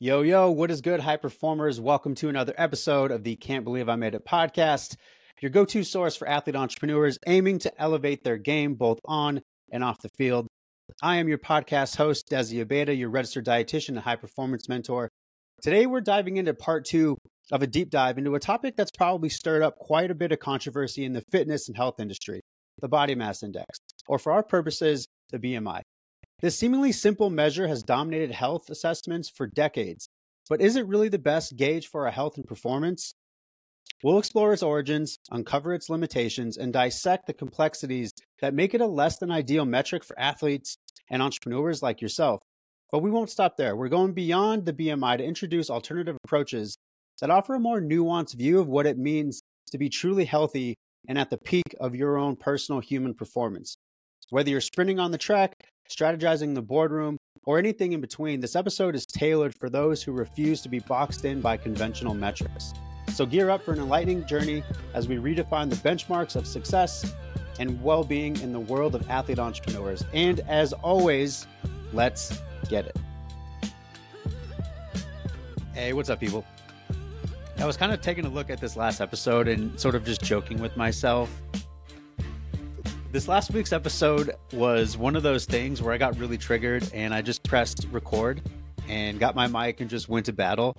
Yo, yo, what is good, high performers? Welcome to another episode of the Can't Believe I Made It podcast, your go to source for athlete entrepreneurs aiming to elevate their game both on and off the field. I am your podcast host, Desi Abeda, your registered dietitian and high performance mentor. Today, we're diving into part two of a deep dive into a topic that's probably stirred up quite a bit of controversy in the fitness and health industry the body mass index, or for our purposes, the BMI. This seemingly simple measure has dominated health assessments for decades, but is it really the best gauge for our health and performance? We'll explore its origins, uncover its limitations, and dissect the complexities that make it a less than ideal metric for athletes and entrepreneurs like yourself. But we won't stop there. We're going beyond the BMI to introduce alternative approaches that offer a more nuanced view of what it means to be truly healthy and at the peak of your own personal human performance. Whether you're sprinting on the track, strategizing the boardroom, or anything in between, this episode is tailored for those who refuse to be boxed in by conventional metrics. So gear up for an enlightening journey as we redefine the benchmarks of success and well being in the world of athlete entrepreneurs. And as always, let's get it. Hey, what's up, people? I was kind of taking a look at this last episode and sort of just joking with myself this last week's episode was one of those things where I got really triggered and I just pressed record and got my mic and just went to battle.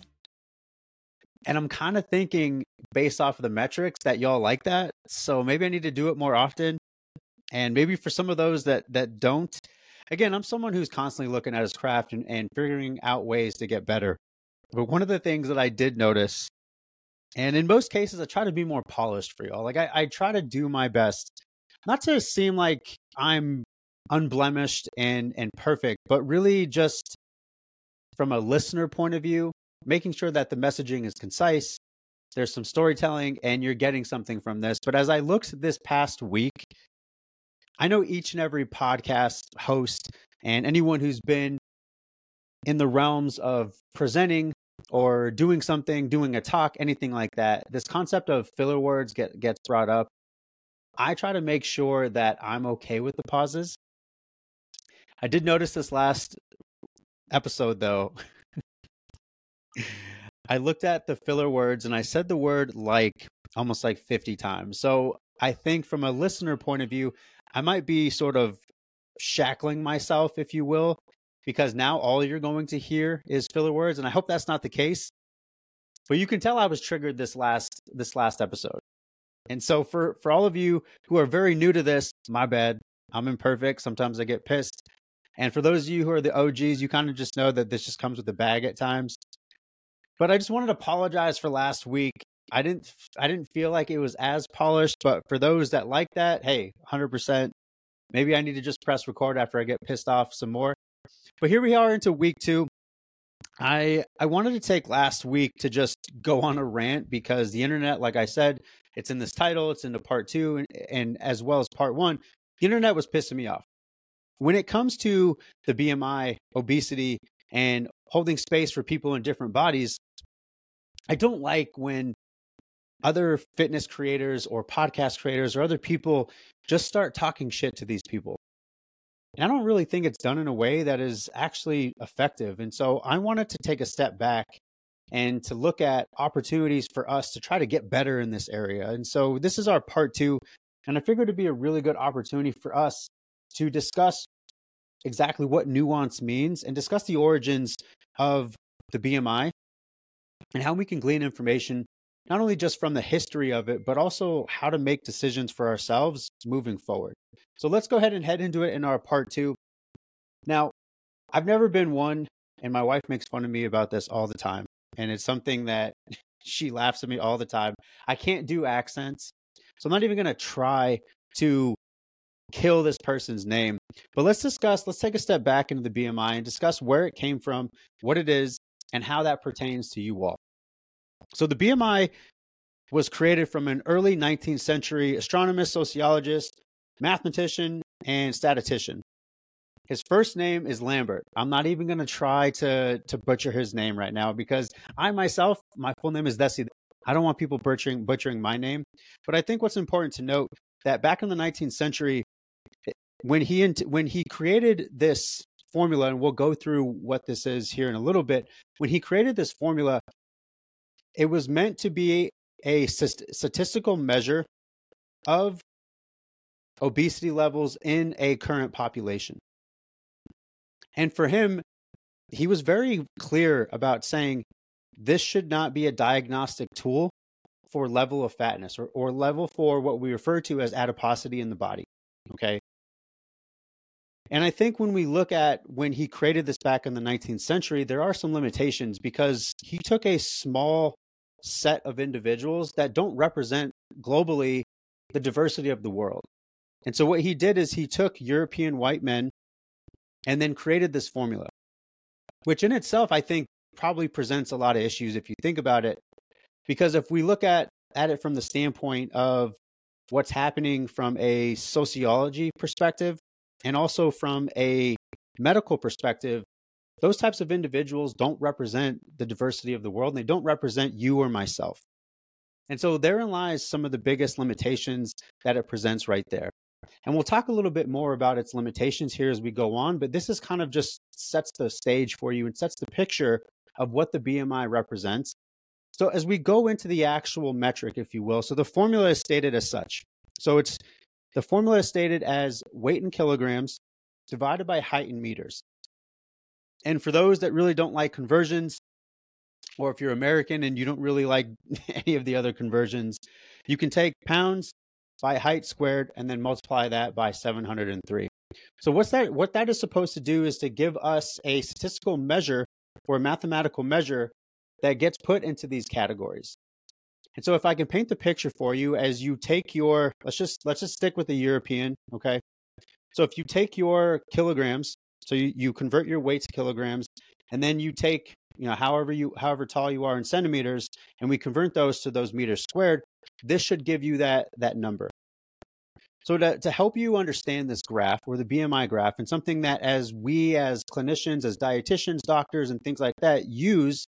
And I'm kind of thinking, based off of the metrics, that y'all like that. So maybe I need to do it more often. And maybe for some of those that that don't, again, I'm someone who's constantly looking at his craft and, and figuring out ways to get better. But one of the things that I did notice, and in most cases, I try to be more polished for y'all. Like I, I try to do my best not to seem like I'm unblemished and and perfect, but really just from a listener point of view, making sure that the messaging is concise, there's some storytelling and you're getting something from this. But as I looked this past week, I know each and every podcast host and anyone who's been in the realms of presenting or doing something, doing a talk, anything like that, this concept of filler words get gets brought up. I try to make sure that I'm okay with the pauses. I did notice this last episode though. I looked at the filler words and I said the word like almost like 50 times. So I think from a listener point of view, I might be sort of shackling myself, if you will, because now all you're going to hear is filler words. And I hope that's not the case. But you can tell I was triggered this last this last episode. And so for for all of you who are very new to this, my bad. I'm imperfect. Sometimes I get pissed. And for those of you who are the OGs, you kind of just know that this just comes with a bag at times. But I just wanted to apologize for last week. I didn't I didn't feel like it was as polished, but for those that like that, hey, 100%. Maybe I need to just press record after I get pissed off some more. But here we are into week 2. I I wanted to take last week to just go on a rant because the internet like I said it's in this title, it's in the part two, and, and as well as part one. The internet was pissing me off. When it comes to the BMI, obesity, and holding space for people in different bodies, I don't like when other fitness creators or podcast creators or other people just start talking shit to these people. And I don't really think it's done in a way that is actually effective. And so I wanted to take a step back and to look at opportunities for us to try to get better in this area. And so this is our part two. And I figured it'd be a really good opportunity for us to discuss exactly what nuance means and discuss the origins of the BMI and how we can glean information not only just from the history of it, but also how to make decisions for ourselves moving forward. So let's go ahead and head into it in our part two. Now, I've never been one, and my wife makes fun of me about this all the time and it's something that she laughs at me all the time. I can't do accents, so I'm not even going to try to kill this person's name. But let's discuss, let's take a step back into the BMI and discuss where it came from, what it is, and how that pertains to you all. So the BMI was created from an early 19th century astronomist, sociologist, mathematician, and statistician. His first name is Lambert. I'm not even going to try to to butcher his name right now because I myself, my full name is Desi. I don't want people butchering butchering my name, but I think what's important to note that back in the 19th century, eh, when he when he created this formula, and we'll go through what this is here in a little bit. When he created this formula, it was meant to be a statistical measure of obesity levels in a current population. And for him, he was very clear about saying this should not be a diagnostic tool for level of fatness or, or level for what we refer to as adiposity in the body. Okay. And I think when we look at when he created this back in the 19th century, there are some limitations because he took a small set of individuals that don't represent globally the diversity of the world. And so what he did is he took European white men and then created this formula, which in itself, I think, probably presents a lot of issues if you think about it. Because if we look at, at it from the standpoint of what's happening from a sociology perspective and also from a medical perspective, those types of individuals don't represent the diversity of the world and they don't represent you or myself. And so therein lies some of the biggest limitations that it presents right there. And we'll talk a little bit more about its limitations here as we go on, but this is kind of just sets the stage for you and sets the picture of what the BMI represents. So as we go into the actual metric, if you will, so the formula is stated as such. So it's the formula is stated as weight in kilograms divided by height in meters. And for those that really don't like conversions, or if you're American and you don't really like any of the other conversions, you can take pounds by height squared and then multiply that by 703. So what's that what that is supposed to do is to give us a statistical measure or a mathematical measure that gets put into these categories. And so if I can paint the picture for you as you take your let's just let's just stick with the European, okay? So if you take your kilograms, so you, you convert your weight to kilograms, and then you take, you know, however you however tall you are in centimeters, and we convert those to those meters squared, this should give you that that number. So to, to help you understand this graph or the BMI graph and something that as we as clinicians, as dietitians, doctors, and things like that use,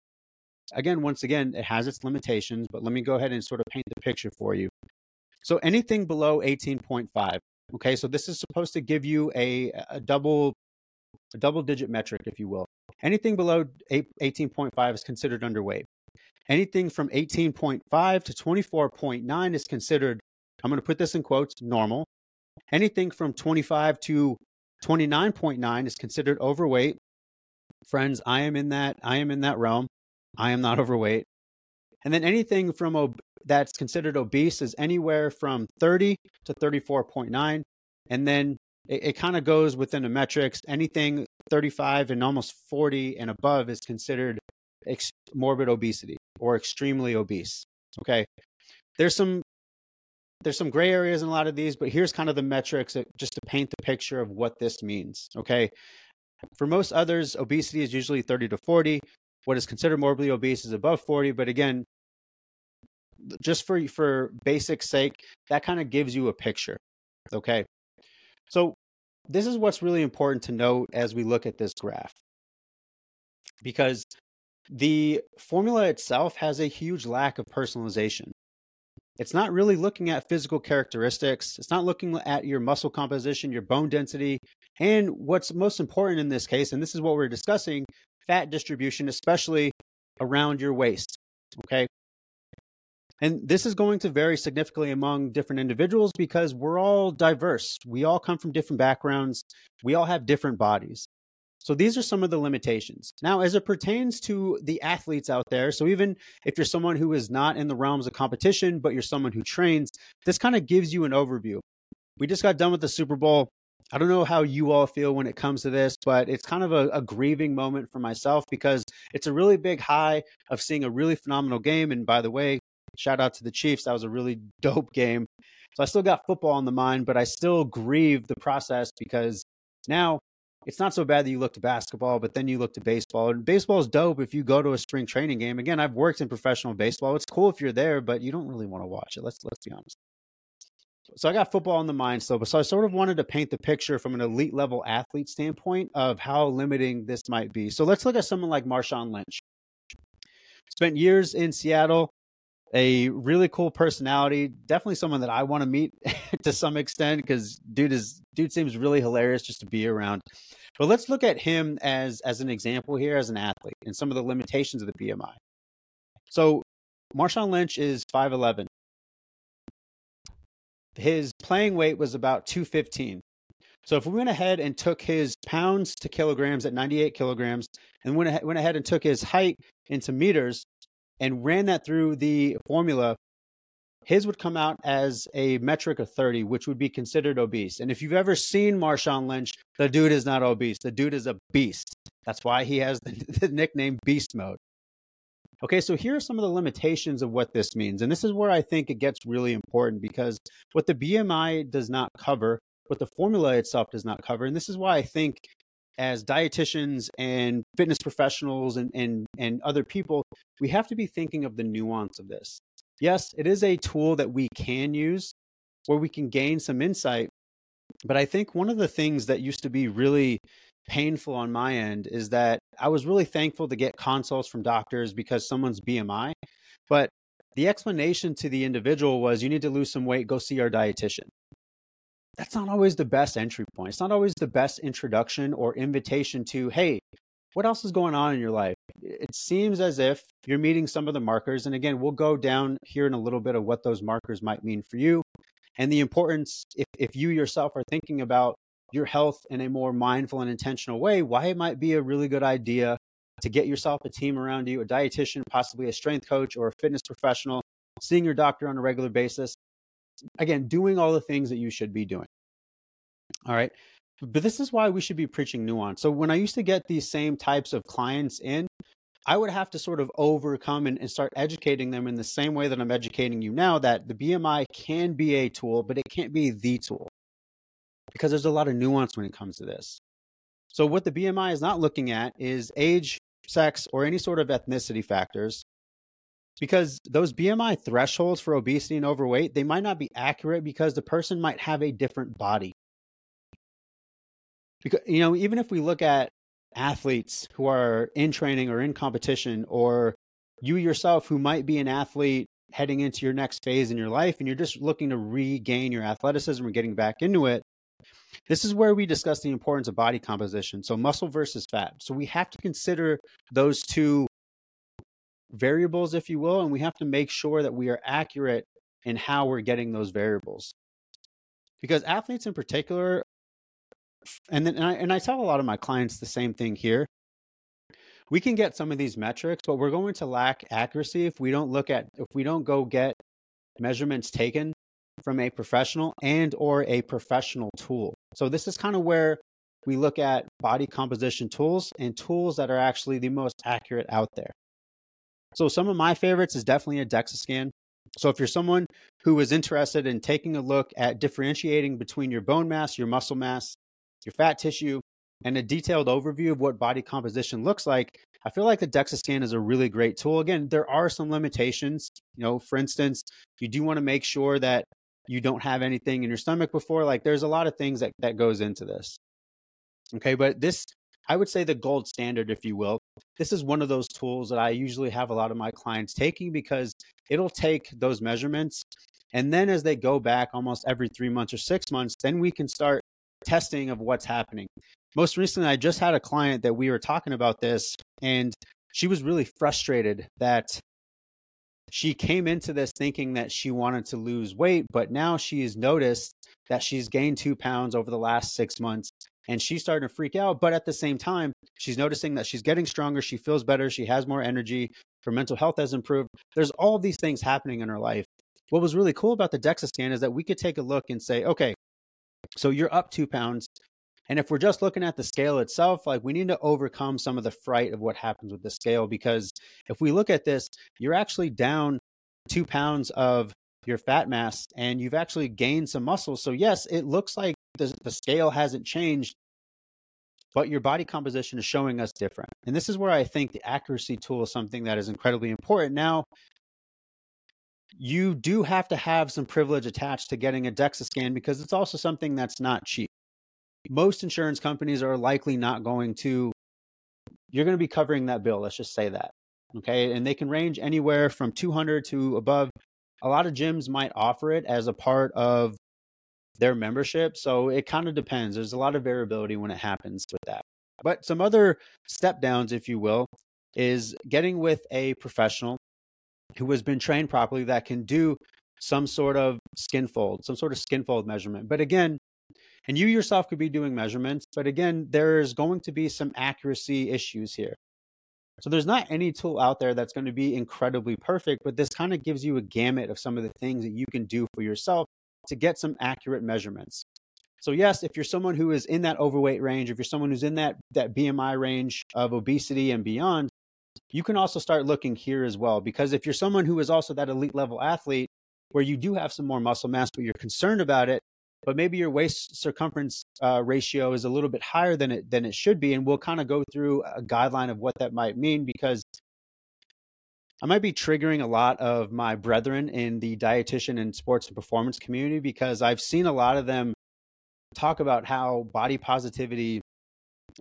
again, once again, it has its limitations, but let me go ahead and sort of paint the picture for you. So anything below 18.5, okay, so this is supposed to give you a, a double a double digit metric, if you will. Anything below 18.5 is considered underweight. Anything from 18.5 to 24.9 is considered, I'm going to put this in quotes, normal. Anything from 25 to 29.9 is considered overweight. Friends, I am in that I am in that realm. I am not overweight. And then anything from ob- that's considered obese is anywhere from 30 to 34.9 and then it, it kind of goes within the metrics. Anything 35 and almost 40 and above is considered ex- morbid obesity or extremely obese. Okay. There's some there's some gray areas in a lot of these, but here's kind of the metrics that, just to paint the picture of what this means. Okay. For most others, obesity is usually 30 to 40. What is considered morbidly obese is above 40. But again, just for for basic sake, that kind of gives you a picture. Okay. So this is what's really important to note as we look at this graph. Because the formula itself has a huge lack of personalization. It's not really looking at physical characteristics. It's not looking at your muscle composition, your bone density, and what's most important in this case, and this is what we're discussing, fat distribution, especially around your waist. Okay. And this is going to vary significantly among different individuals because we're all diverse. We all come from different backgrounds. We all have different bodies. So these are some of the limitations. Now, as it pertains to the athletes out there, so even if you're someone who is not in the realms of competition, but you're someone who trains, this kind of gives you an overview. We just got done with the Super Bowl. I don't know how you all feel when it comes to this, but it's kind of a, a, grieving moment for myself because it's a really big high of seeing a really phenomenal game. And by the way, Shout out to the Chiefs. That was a really dope game. So I still got football on the mind, but I still grieve the process because now it's not so bad that you look to basketball, but then you look to baseball. And baseball is dope if you go to a spring training game. Again, I've worked in professional baseball. It's cool if you're there, but you don't really want to watch it. Let's let's be honest. So I got football on the mind still, but so I sort of wanted to paint the picture from an elite level athlete standpoint of how limiting this might be. So let's look at someone like Marshawn Lynch. Spent years in Seattle, a really cool personality. Definitely someone that I want to meet to some extent because dude is dude seems really hilarious just to be around. But let's look at him as as an example here as an athlete and some of the limitations of the BMI. So Marshawn Lynch is 5'11. His playing weight was about 215. So if we went ahead and took his pounds to kilograms at 98 kilograms and went ahead, went ahead and took his height into meters and ran that through the formula, his would come out as a metric of 30, which would be considered obese. And if you've ever seen Marshawn Lynch, the dude is not obese. The dude is a beast. That's why he has the, the nickname Beast Mode. Okay, so here are some of the limitations of what this means. And this is where I think it gets really important because what the BMI does not cover, what the formula itself does not cover, and this is why I think as dietitians and fitness professionals and, and, and other people, we have to be thinking of the nuance of this. Yes, it is a tool that we can use where we can gain some insight. But I think one of the things that used to be really painful on my end is that I was really thankful to get consults from doctors because someone's BMI. But the explanation to the individual was you need to lose some weight, go see our dietitian. That's not always the best entry point. It's not always the best introduction or invitation to, hey, what else is going on in your life? It seems as if you're meeting some of the markers. And again, we'll go down here in a little bit of what those markers might mean for you and the importance if, if you yourself are thinking about your health in a more mindful and intentional way, why it might be a really good idea to get yourself a team around you, a dietitian, possibly a strength coach or a fitness professional, seeing your doctor on a regular basis. Again, doing all the things that you should be doing. All right. But this is why we should be preaching nuance. So when I used to get these same types of clients in, I would have to sort of overcome and, and, start educating them in the same way that I'm educating you now that the BMI can be a tool, but it can't be the tool because there's a lot of nuance when it comes to this. So, what the BMI is not looking at is age, sex, or any sort of ethnicity factors. Because those BMI thresholds for obesity and overweight, they might not be accurate because the person might have a different body. Because, you know, even if we look at athletes who are in training or in competition, or you yourself who might be an athlete heading into your next phase in your life and you're just looking to regain your athleticism or getting back into it, this is where we discuss the importance of body composition. So, muscle versus fat. So, we have to consider those two variables, if you will, and we have to make sure that we are accurate in how we're getting those variables. Because athletes in particular, and then and I, and I tell a lot of my clients the same thing here. We can get some of these metrics, but we're going to lack accuracy if we don't look at if we don't go get measurements taken from a professional and or a professional tool. So this is kind of where we look at body composition tools and tools that are actually the most accurate out there. So some of my favorites is definitely a DEXA scan. So if you're someone who is interested in taking a look at differentiating between your bone mass, your muscle mass, your fat tissue, and a detailed overview of what body composition looks like, I feel like the DEXA scan is a really great tool. Again, there are some limitations. You know, for instance, you do want to make sure that you don't have anything in your stomach before. Like there's a lot of things that, that goes into this. Okay, but this, I would say the gold standard, if you will. This is one of those tools that I usually have a lot of my clients taking because it'll take those measurements. And then as they go back almost every three months or six months, then we can start testing of what's happening. Most recently, I just had a client that we were talking about this, and she was really frustrated that she came into this thinking that she wanted to lose weight, but now she's noticed that she's gained two pounds over the last six months and she's starting to freak out. But at the same time, she's noticing that she's getting stronger. She feels better. She has more energy. Her mental health has improved. There's all these things happening in her life. What was really cool about the DEXA scan is that we could take a look and say, okay, so you're up two pounds. And if we're just looking at the scale itself, like we need to overcome some of the fright of what happens with the scale. Because if we look at this, you're actually down two pounds of your fat mass and you've actually gained some muscle. So, yes, it looks like the, the scale hasn't changed, but your body composition is showing us different. And this is where I think the accuracy tool is something that is incredibly important. Now, you do have to have some privilege attached to getting a DEXA scan because it's also something that's not cheap most insurance companies are likely not going to you're going to be covering that bill let's just say that okay and they can range anywhere from 200 to above a lot of gyms might offer it as a part of their membership. So it kind of depends. There's a lot of variability when it happens with that. But some other step downs, if you will, is getting with a professional who has been trained properly that can do some sort of skin fold, some sort of skin fold measurement. But again, and you yourself could be doing measurements, but again, there's going to be some accuracy issues here. So there's not any tool out there that's going to be incredibly perfect, but this kind of gives you a gamut of some of the things that you can do for yourself to get some accurate measurements. So yes, if you're someone who is in that overweight range, if you're someone who's in that that BMI range of obesity and beyond, you can also start looking here as well because if you're someone who is also that elite level athlete where you do have some more muscle mass but you're concerned about it, but maybe your waist circumference uh, ratio is a little bit higher than it than it should be, and we'll kind of go through a guideline of what that might mean because I might be triggering a lot of my brethren in the dietitian and sports and performance community because I've seen a lot of them talk about how body positivity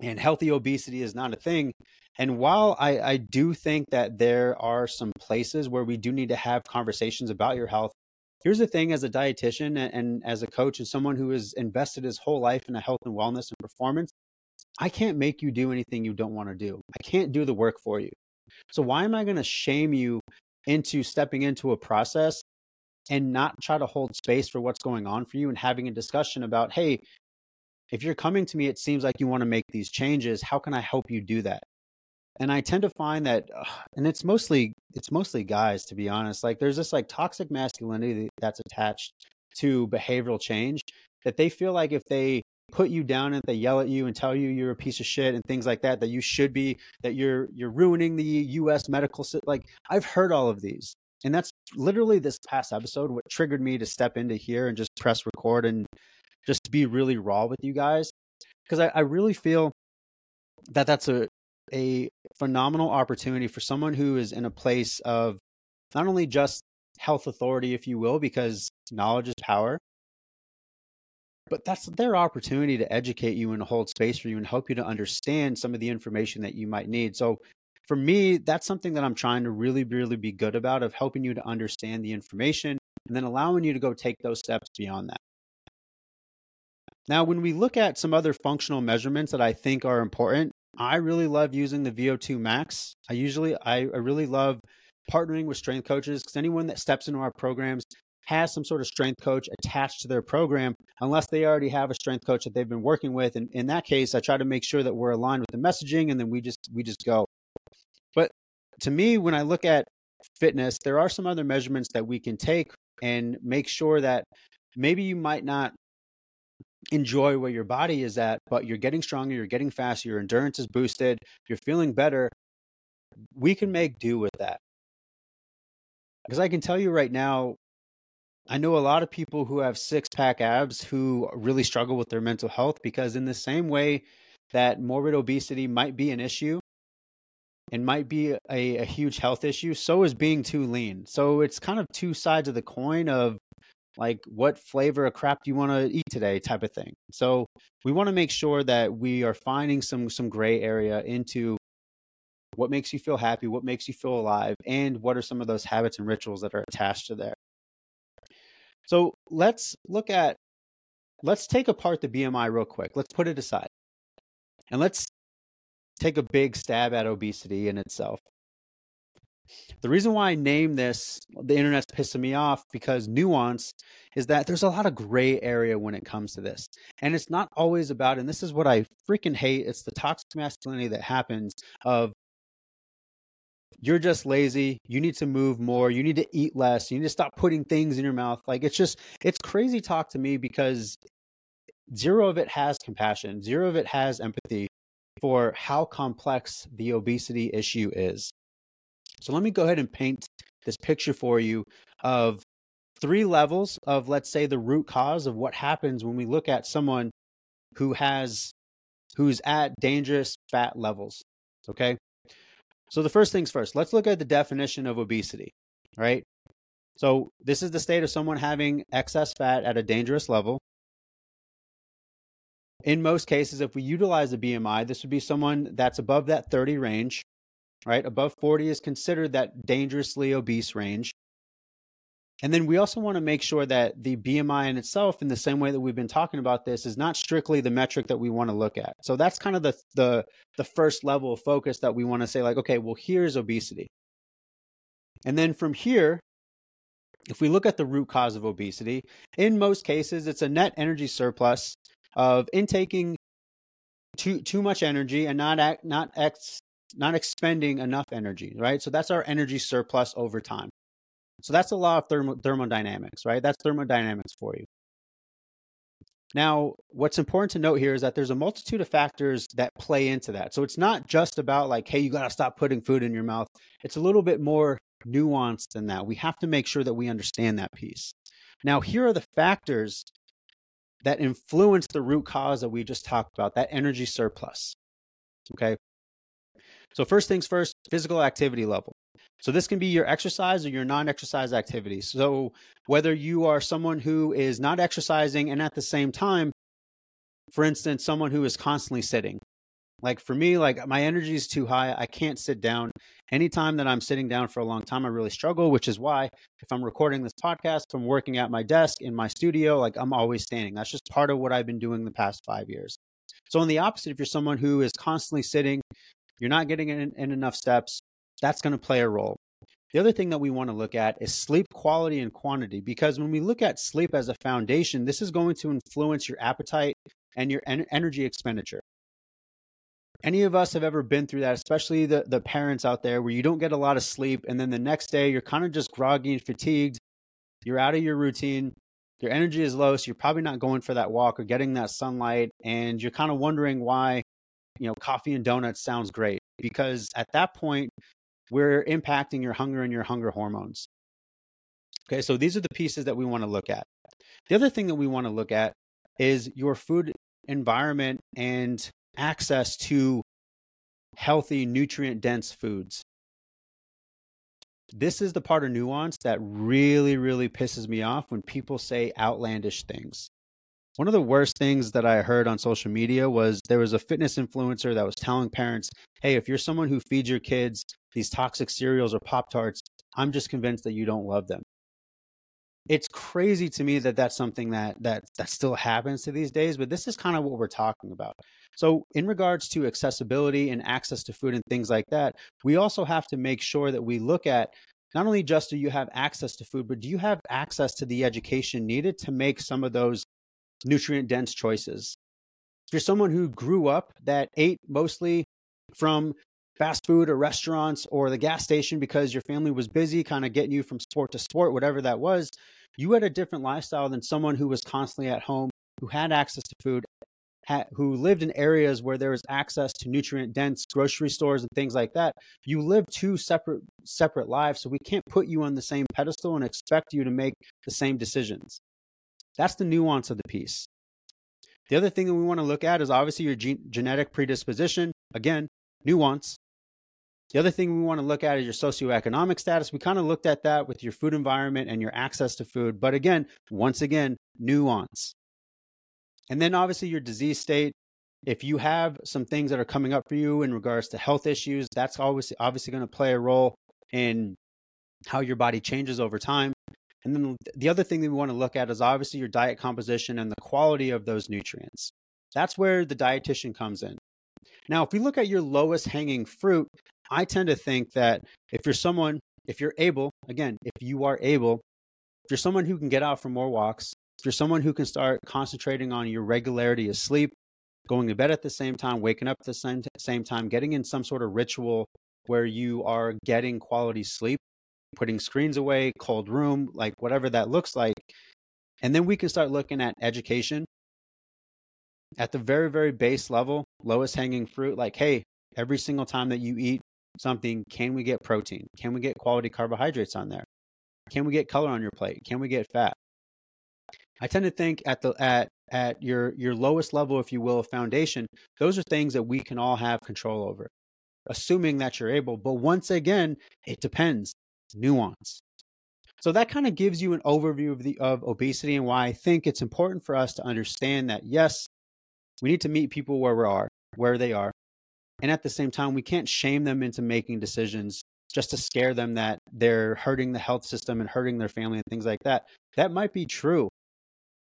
and healthy obesity is not a thing. And while I, I do think that there are some places where we do need to have conversations about your health, here's the thing as a dietitian and, and as a coach and someone who has invested his whole life in a health and wellness and performance, I can't make you do anything you don't want to do. I can't do the work for you. So why am I going to shame you into stepping into a process and not try to hold space for what's going on for you and having a discussion about, hey, if you're coming to me, it seems like you want to make these changes. How can I help you do that? and i tend to find that and it's mostly it's mostly guys to be honest like there's this like toxic masculinity that's attached to behavioral change that they feel like if they put you down and they yell at you and tell you you're a piece of shit and things like that that you should be that you're you're ruining the US medical like I've heard all of these. And that's literally this past episode what triggered me to step into here and just press record and just be really raw with you guys. Because I, I really feel that that's a a phenomenal opportunity for someone who is in a place of not only just health authority, if you will, because knowledge is power, but that's their opportunity to educate you and hold space for you and help you to understand some of the information that you might need. So for me, that's something that I'm trying to really, really be good about of helping you to understand the information and then allowing you to go take those steps beyond that. Now, when we look at some other functional measurements that I think are important, I really love using the VO2 max. I usually, I, I really love partnering with strength coaches because anyone that steps into our programs has some sort of strength coach attached to their program, unless they already have a strength coach that they've been working with. And in that case, I try to make sure that we're aligned with the messaging, and then we just we just go. But to me, when I look at fitness, there are some other measurements that we can take and make sure that maybe you might not enjoy where your body is at, but you're getting stronger, you're getting faster, your endurance is boosted, you're feeling better, we can make do with that. Because I can tell you right now, I know a lot of people who have six pack abs who really struggle with their mental health because, in the same way that morbid obesity might be an issue and might be a, a huge health issue, so is being too lean. So it's kind of two sides of the coin of like what flavor of crap do you want to eat today type of thing so we want to make sure that we are finding some some gray area into what makes you feel happy what makes you feel alive and what are some of those habits and rituals that are attached to there so let's look at let's take apart the bmi real quick. Let's put it aside. And let's take a big stab at obesity in itself. The reason why I name this the internet's pissing me off because nuance is that there's a lot of gray area when it comes to this. And it's not always about, and this is what I freaking hate, it's the toxic masculinity that happens of you're just lazy, you need to move more, you need to eat less, you need to stop putting things in your mouth. Like it's just it's crazy talk to me because zero of it has compassion, zero of it has empathy for how complex the obesity issue is. So let me go ahead and paint this picture for you of three levels of, let's say, the root cause of what happens when we look at someone who has who's at dangerous fat levels. Okay. So the first things first, let's look at the definition of obesity, right? So this is the state of someone having excess fat at a dangerous level. In most cases, if we utilize the BMI, this would be someone that's above that 30 range right? Above 40 is considered that dangerously obese range. And then we also want to make sure that the BMI in itself, in the same way that we've been talking about this, is not strictly the metric that we want to look at. So that's kind of the the the first level of focus that we want to say, like, okay, well, here's obesity. And then from here, if we look at the root cause of obesity, in most cases, it's a net energy surplus of intaking too too much energy and not act, not ex, not expending enough energy, right? So that's our energy surplus over time. So that's a law of thermo, thermodynamics, right? That's thermodynamics for you. Now, what's important to note here is that there's a multitude of factors that play into that. So it's not just about like, hey, you got to stop putting food in your mouth. It's a little bit more nuanced than that. We have to make sure that we understand that piece. Now, here are the factors that influence the root cause that we just talked about, that energy surplus. Okay. So, first things first, physical activity level. So, this can be your exercise or your non exercise activity. So, whether you are someone who is not exercising and at the same time, for instance, someone who is constantly sitting, like for me, like my energy is too high. I can't sit down. Anytime that I'm sitting down for a long time, I really struggle, which is why if I'm recording this podcast from working at my desk in my studio, like I'm always standing. That's just part of what I've been doing the past five years. So, on the opposite, if you're someone who is constantly sitting, you're not getting in, in enough steps, that's going to play a role. The other thing that we want to look at is sleep quality and quantity, because when we look at sleep as a foundation, this is going to influence your appetite and your en- energy expenditure any of us have ever been through that, especially the, the parents out there where you don't get a lot of sleep and then the next day you're kind of just groggy and fatigued. You're out of your routine. Your energy is low, so you're probably not going for that walk or getting that sunlight. And you're kind of wondering why, you know, coffee and donuts sounds great. Because at that point, we're impacting your hunger and your hunger hormones. Okay, so these are the pieces that we want to look at. The other thing that we want to look at is your food environment and access to healthy, nutrient dense foods. This is the part of nuance that really, really pisses me off when people say outlandish things. One of the worst things that I heard on social media was there was a fitness influencer that was telling parents, hey, if you're someone who feeds your kids these toxic cereals or Pop Tarts, I'm just convinced that you don't love them. It's crazy to me that that's something that that that still happens to these days but this is kind of what we're talking about. So in regards to accessibility and access to food and things like that we also have to make sure that we look at not only just do you have access to food but do you have access to the education needed to make some of those nutrient dense choices if you're someone who grew up that ate mostly from fast food or restaurants or the gas station because your family was busy, kind of getting you from sport to sport, whatever that was, you had a different lifestyle than someone who was constantly at home, who had access to food, had, who lived in areas where there was access to nutrient dense grocery stores and things like that. You live two separate separate lives, so we can't put you on the same pedestal and expect you to make the same decisions. That's the nuance of the piece. The other thing that we want to look at is obviously your ge- genetic predisposition. Again, nuance. The other thing we want to look at is your socioeconomic status. We kind of looked at that with your food environment and your access to food. But again, once again, nuance. And then obviously your disease state. If you have some things that are coming up for you in regards to health issues, that's obviously obviously going to play a role in how your body changes over time. And then the other thing that we want to look at is obviously your diet composition and the quality of those nutrients. That's where the dietitian comes in. Now, if we look at your lowest hanging fruit, I tend to think that if you're someone, if you're able, again, if you are able, if you're someone who can get out for more walks, if you're someone who can start concentrating on your regularity of sleep, going to bed at the same time, waking up at the same, same time, getting in some sort of ritual where you are getting quality sleep, putting screens away, cold room, like whatever that looks like. And then we can start looking at education at the very, very base level, lowest hanging fruit, like, hey, every single time that you eat something, can we get protein? Can we get quality carbohydrates on there? Can we get color on your plate? Can we get fat? I tend to think at the at at your your lowest level, if you will, of foundation, those are things that we can all have control over, assuming that you're able. But once again, it depends. Nuance. So that kind of gives you an overview of the of obesity and why I think it's important for us to understand that yes, we need to meet people where we are, where they are. And at the same time, we can't shame them into making decisions just to scare them that they're hurting the health system and hurting their family and things like that. That might be true,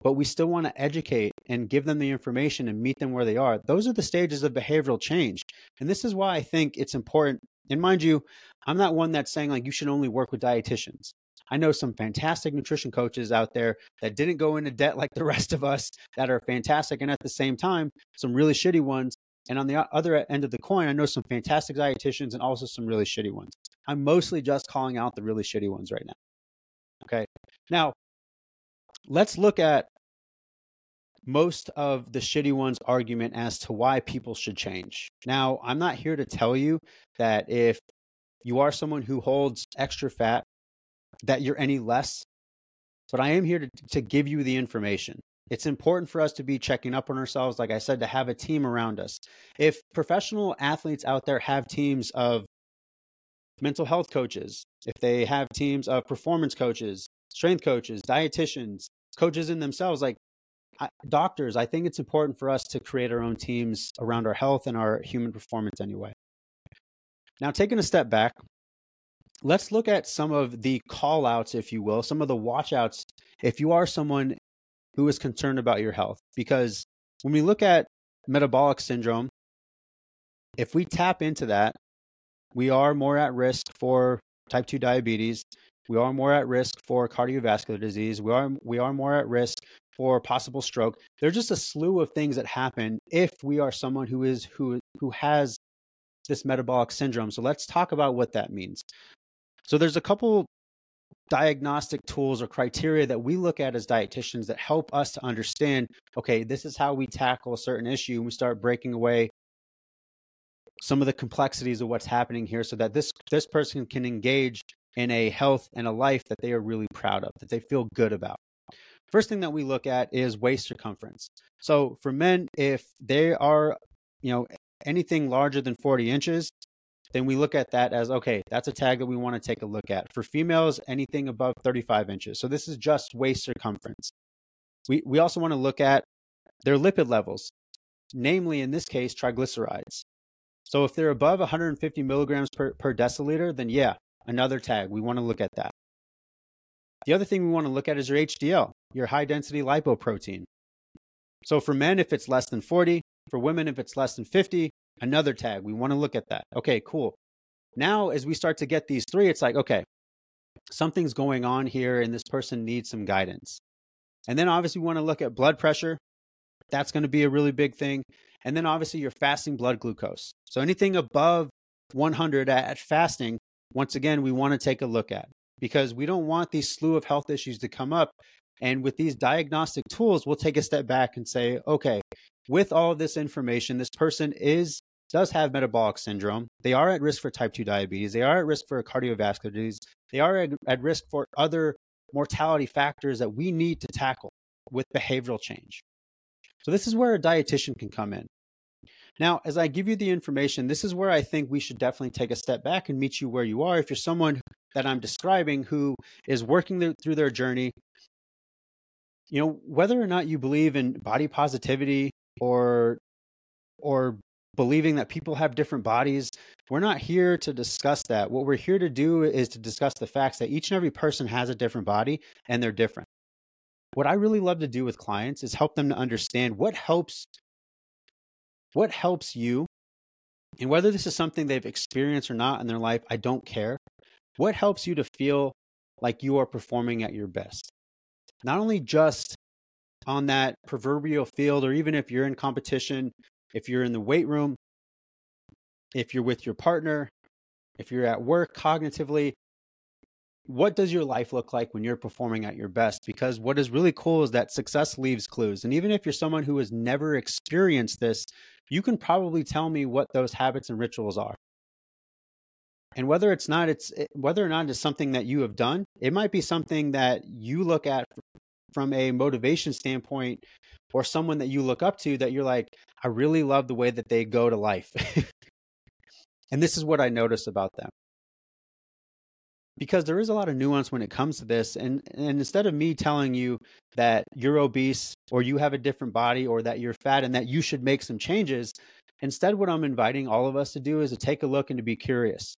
but we still want to educate and give them the information and meet them where they are. Those are the stages of behavioral change. And this is why I think it's important. And mind you, I'm not one that's saying like you should only work with dietitians. I know some fantastic nutrition coaches out there that didn't go into debt like the rest of us that are fantastic. And at the same time, some really shitty ones. And on the other end of the coin, I know some fantastic dietitians and also some really shitty ones. I'm mostly just calling out the really shitty ones right now. Okay. Now, let's look at most of the shitty ones argument as to why people should change. Now, I'm not here to tell you that if you are someone who holds extra fat that you're any less, but I am here to, to give you the information. It's important for us to be checking up on ourselves, like I said, to have a team around us. If professional athletes out there have teams of mental health coaches, if they have teams of performance coaches, strength coaches, dietitians, coaches in themselves, like doctors, I think it's important for us to create our own teams around our health and our human performance anyway. Now, taking a step back, let's look at some of the call outs, if you will, some of the watch outs if you are someone who is concerned about your health. Because when we look at metabolic syndrome, if we tap into that, we are more at risk for type 2 diabetes. We are more at risk for cardiovascular disease. We are, we are more at risk for possible stroke. There's just a slew of things that happen if we are someone who is who who has this metabolic syndrome. So let's talk about what that means. So there's a couple diagnostic tools or criteria that we look at as dietitians that help us to understand okay, this is how we tackle a certain issue and we start breaking away some of the complexities of what's happening here so that this this person can engage in a health and a life that they are really proud of, that they feel good about. First thing that we look at is waist circumference. So for men, if they are, you know, anything larger than 40 inches, then we look at that as okay, that's a tag that we want to take a look at. For females, anything above 35 inches. So this is just waist circumference. We, we also want to look at their lipid levels, namely in this case, triglycerides. So if they're above 150 milligrams per, per deciliter, then yeah, another tag. We want to look at that. The other thing we want to look at is your HDL, your high density lipoprotein. So for men, if it's less than 40, for women, if it's less than 50, another tag. We want to look at that. Okay, cool. Now, as we start to get these three, it's like, okay, something's going on here and this person needs some guidance. And then obviously, we want to look at blood pressure. That's going to be a really big thing. And then obviously, your fasting blood glucose. So anything above 100 at fasting, once again, we want to take a look at because we don't want these slew of health issues to come up. And with these diagnostic tools, we'll take a step back and say, okay, with all of this information, this person is does have metabolic syndrome. They are at risk for type 2 diabetes. They are at risk for cardiovascular disease. They are at, at risk for other mortality factors that we need to tackle with behavioral change. So, this is where a dietitian can come in. Now, as I give you the information, this is where I think we should definitely take a step back and meet you where you are. If you're someone that I'm describing who is working through their journey, you know, whether or not you believe in body positivity or or believing that people have different bodies. We're not here to discuss that. What we're here to do is to discuss the facts that each and every person has a different body and they're different. What I really love to do with clients is help them to understand what helps what helps you and whether this is something they've experienced or not in their life, I don't care. What helps you to feel like you are performing at your best? Not only just on that proverbial field, or even if you're in competition if you're in the weight room, if you're with your partner, if you're at work cognitively, what does your life look like when you're performing at your best? Because what is really cool is that success leaves clues. And even if you're someone who has never experienced this, you can probably tell me what those habits and rituals are. And whether it's not, it's eh, whether or not it's something that you have done, it might be something that you look at from a motivation standpoint or someone that you look up to that you're like, I really love the way that they go to life. and this is what I notice about them. Because there is a lot of nuance when it comes to this. And, and instead of me telling you that you're obese or you have a different body or that you're fat and that you should make some changes, instead, what I'm inviting all of us to do is to take a look and to be curious.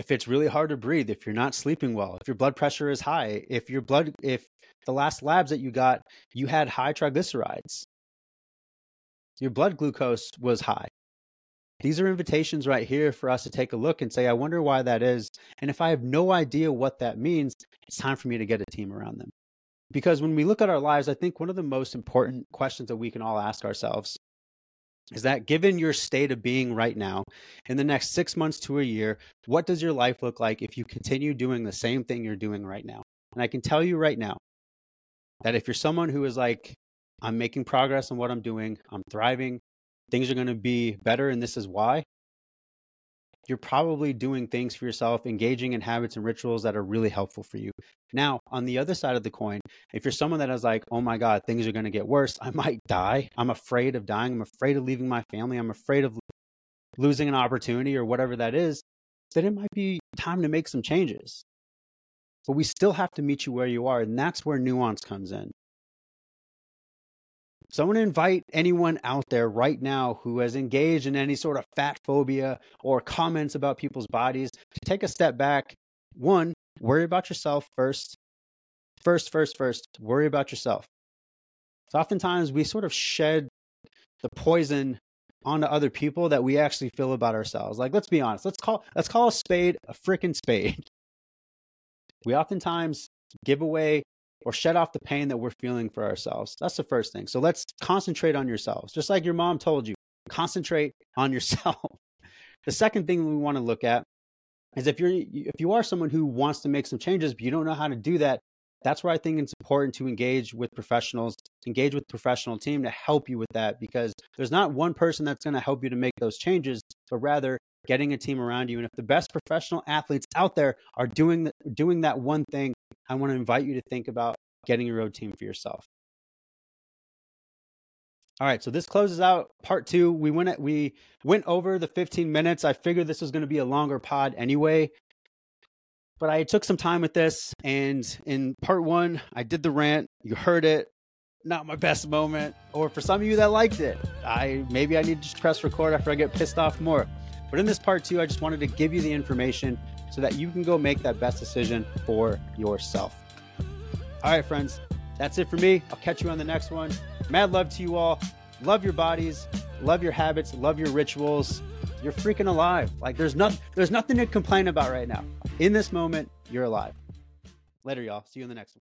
If it's really hard to breathe, if you're not sleeping well, if your blood pressure is high, if your blood, if the last labs that you got, you had high triglycerides, your blood glucose was high. These are invitations right here for us to take a look and say, I wonder why that is. And if I have no idea what that means, it's time for me to get a team around them. Because when we look at our lives, I think one of the most important questions that we can all ask ourselves is that given your state of being right now, in the next six months to a year, what does your life look like if you continue doing the same thing you're doing right now? And I can tell you right now that if you're someone who is like, I'm making progress on what I'm doing, I'm thriving, things are going to be better, and this is why, you're probably doing things for yourself, engaging in habits and rituals that are really helpful for you. Now, on the other side of the coin, if you're someone that is like, oh my God, things are going to get worse, I might die. I'm afraid of dying. I'm afraid of leaving my family. I'm afraid of losing an opportunity or whatever that is, then it might be time to make some changes. But we still have to meet you where you are. And that's where nuance comes in. So I want to invite anyone out there right now who has engaged in any sort of fat phobia or comments about people's bodies to take a step back. One, worry about yourself first. First, first, first, worry about yourself. So oftentimes we sort of shed the poison onto other people that we actually feel about ourselves. Like, let's be honest. Let's call let's call a spade a freaking spade. We oftentimes give away or shed off the pain that we're feeling for ourselves. That's the first thing. So let's concentrate on yourselves. Just like your mom told you, concentrate on yourself. the second thing we want to look at is if you're if you are someone who wants to make some changes but you don't know how to do that, that's where I think it's important to engage with professionals, engage with professional team to help you with that because there's not one person that's going to help you to make those changes, but rather getting a team around you. And if the best professional athletes out there are doing the, doing that one thing, I want to invite you to think about getting a road team for yourself. All right, so this closes out part two. We went at, we went over the 15 minutes. I figured this was going to be a longer pod anyway, but I took some time with this. And in part one, I did the rant. You heard it. Not my best moment. Or for some of you that liked it, I maybe I need to just press record after I get pissed off more. But in this part two, I just wanted to give you the information so that you can go make that best decision for yourself. All right, friends, that's it for me. I'll catch you on the next one. Mad love to you all. Love your bodies, love your habits, love your rituals. You're freaking alive. Like there's not there's nothing to complain about right now. In this moment, you're alive. Later, y'all. See you in the next one.